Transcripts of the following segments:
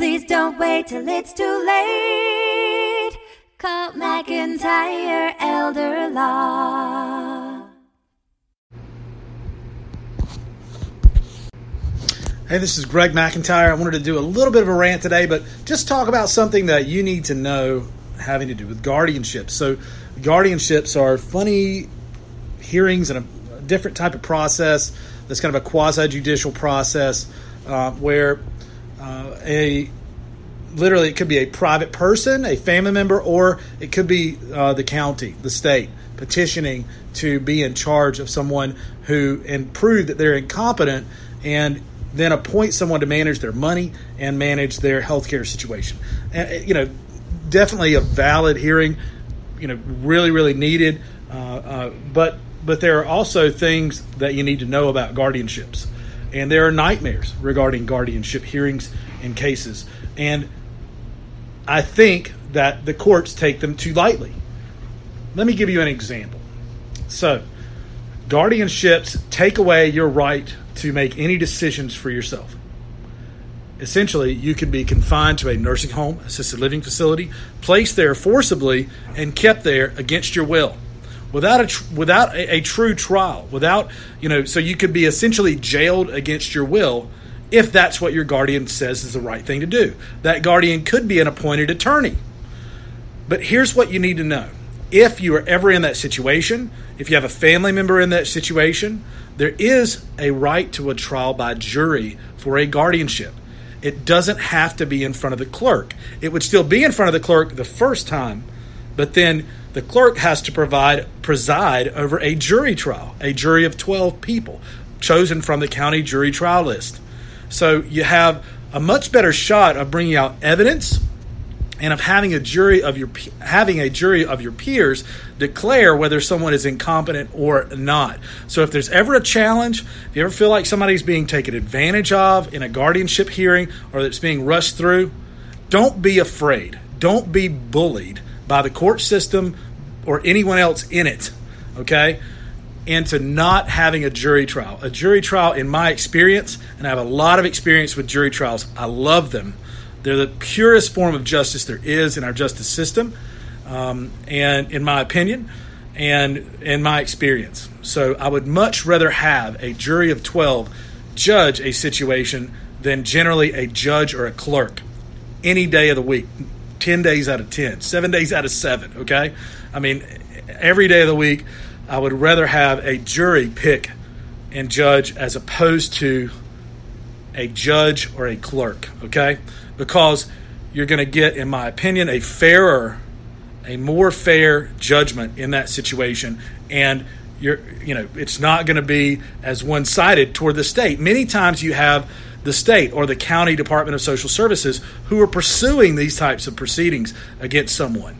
Please don't wait till it's too late. Call McIntyre Elder Law. Hey, this is Greg McIntyre. I wanted to do a little bit of a rant today, but just talk about something that you need to know having to do with guardianships. So, guardianships are funny hearings and a, different type of process that's kind of a quasi judicial process uh, where uh, a literally it could be a private person, a family member, or it could be uh, the county, the state petitioning to be in charge of someone who and prove that they're incompetent and then appoint someone to manage their money and manage their healthcare situation. And, you know, definitely a valid hearing. You know, really, really needed. Uh, uh, but but there are also things that you need to know about guardianships, and there are nightmares regarding guardianship hearings and cases. And I think that the courts take them too lightly. Let me give you an example. So, guardianships take away your right to make any decisions for yourself. Essentially, you can be confined to a nursing home, assisted living facility, placed there forcibly, and kept there against your will, without a tr- without a, a true trial, without you know. So you could be essentially jailed against your will if that's what your guardian says is the right thing to do. That guardian could be an appointed attorney. But here's what you need to know if you are ever in that situation, if you have a family member in that situation, there is a right to a trial by jury for a guardianship. It doesn't have to be in front of the clerk. It would still be in front of the clerk the first time, but then the clerk has to provide preside over a jury trial, a jury of 12 people chosen from the county jury trial list. So you have a much better shot of bringing out evidence and of having a jury of your having a jury of your peers declare whether someone is incompetent or not. So if there's ever a challenge, if you ever feel like somebody's being taken advantage of in a guardianship hearing or that's being rushed through, don't be afraid. Don't be bullied by the court system or anyone else in it. Okay? And to not having a jury trial. A jury trial, in my experience, and I have a lot of experience with jury trials, I love them they're the purest form of justice there is in our justice system, um, and in my opinion, and in my experience. So I would much rather have a jury of 12 judge a situation than generally a judge or a clerk any day of the week, 10 days out of 10, seven days out of seven, okay? I mean, every day of the week, I would rather have a jury pick and judge as opposed to a judge or a clerk, okay? because you're going to get, in my opinion, a fairer, a more fair judgment in that situation. And you're, you know, it's not going to be as one sided toward the state. Many times you have the state or the county department of social services who are pursuing these types of proceedings against someone.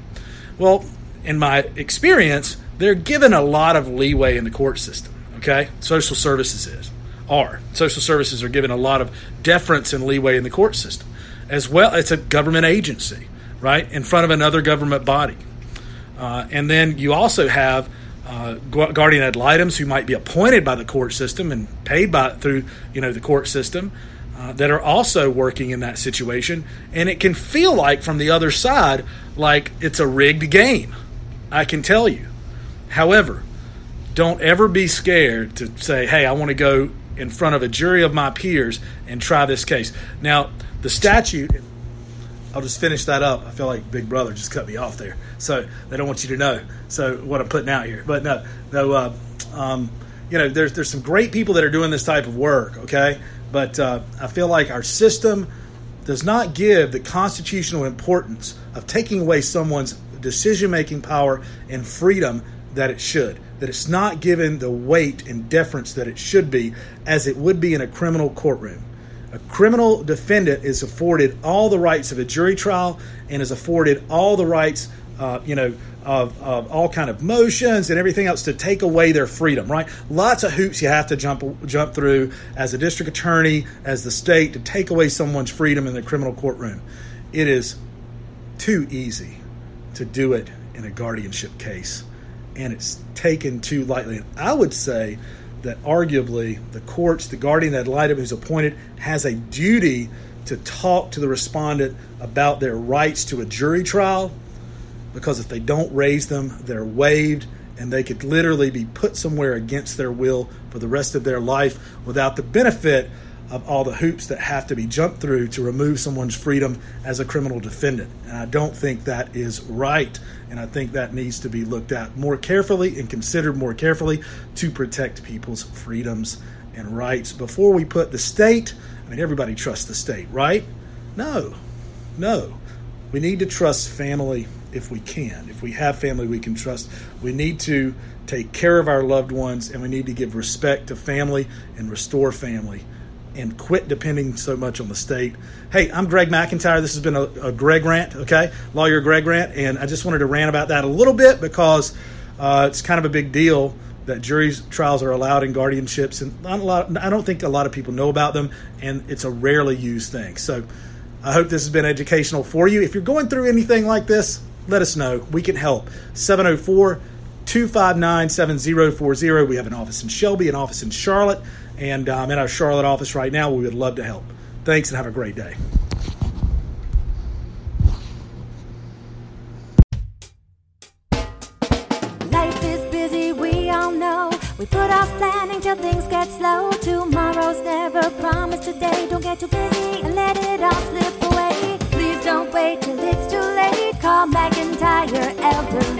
Well, in my experience, they're given a lot of leeway in the court system. Okay, social services is are social services are given a lot of deference and leeway in the court system as well. It's a government agency, right, in front of another government body. Uh, and then you also have uh, guardian ad litems who might be appointed by the court system and paid by through you know the court system uh, that are also working in that situation, and it can feel like from the other side like it's a rigged game. I can tell you. However, don't ever be scared to say, "Hey, I want to go in front of a jury of my peers and try this case." Now the statute. I'll just finish that up. I feel like Big Brother just cut me off there, so they don't want you to know. So what I'm putting out here, but no, no. Uh, um, you know, there's there's some great people that are doing this type of work. Okay, but uh, I feel like our system does not give the constitutional importance of taking away someone's decision making power and freedom that it should. That it's not given the weight and deference that it should be, as it would be in a criminal courtroom. A criminal defendant is afforded all the rights of a jury trial and is afforded all the rights, uh, you know, of, of, all kind of motions and everything else to take away their freedom. Right? Lots of hoops you have to jump jump through as a district attorney, as the state, to take away someone's freedom in the criminal courtroom. It is too easy to do it in a guardianship case, and it's taken too lightly. And I would say that arguably the courts, the guardian ad litem who's appointed, has a duty to talk to the respondent about their rights to a jury trial because if they don't raise them, they're waived and they could literally be put somewhere against their will for the rest of their life without the benefit of all the hoops that have to be jumped through to remove someone's freedom as a criminal defendant. And I don't think that is right. And I think that needs to be looked at more carefully and considered more carefully to protect people's freedoms and rights before we put the state. I mean, everybody trusts the state, right? No, no. We need to trust family if we can. If we have family we can trust, we need to take care of our loved ones and we need to give respect to family and restore family and quit depending so much on the state. Hey, I'm Greg McIntyre. This has been a, a Greg rant, okay? Lawyer Greg rant. And I just wanted to rant about that a little bit because uh, it's kind of a big deal that juries trials are allowed in guardianships. And lot, I don't think a lot of people know about them, and it's a rarely used thing. So I hope this has been educational for you. If you're going through anything like this, let us know. We can help. 704 259 7040. We have an office in Shelby, an office in Charlotte, and I'm um, in our Charlotte office right now. We would love to help. Thanks and have a great day. Life is busy, we all know. We put off planning till things get slow. Tomorrow's never promised today. Don't get too busy and let it all slip away. Please don't wait till it's too late. Call McIntyre Elder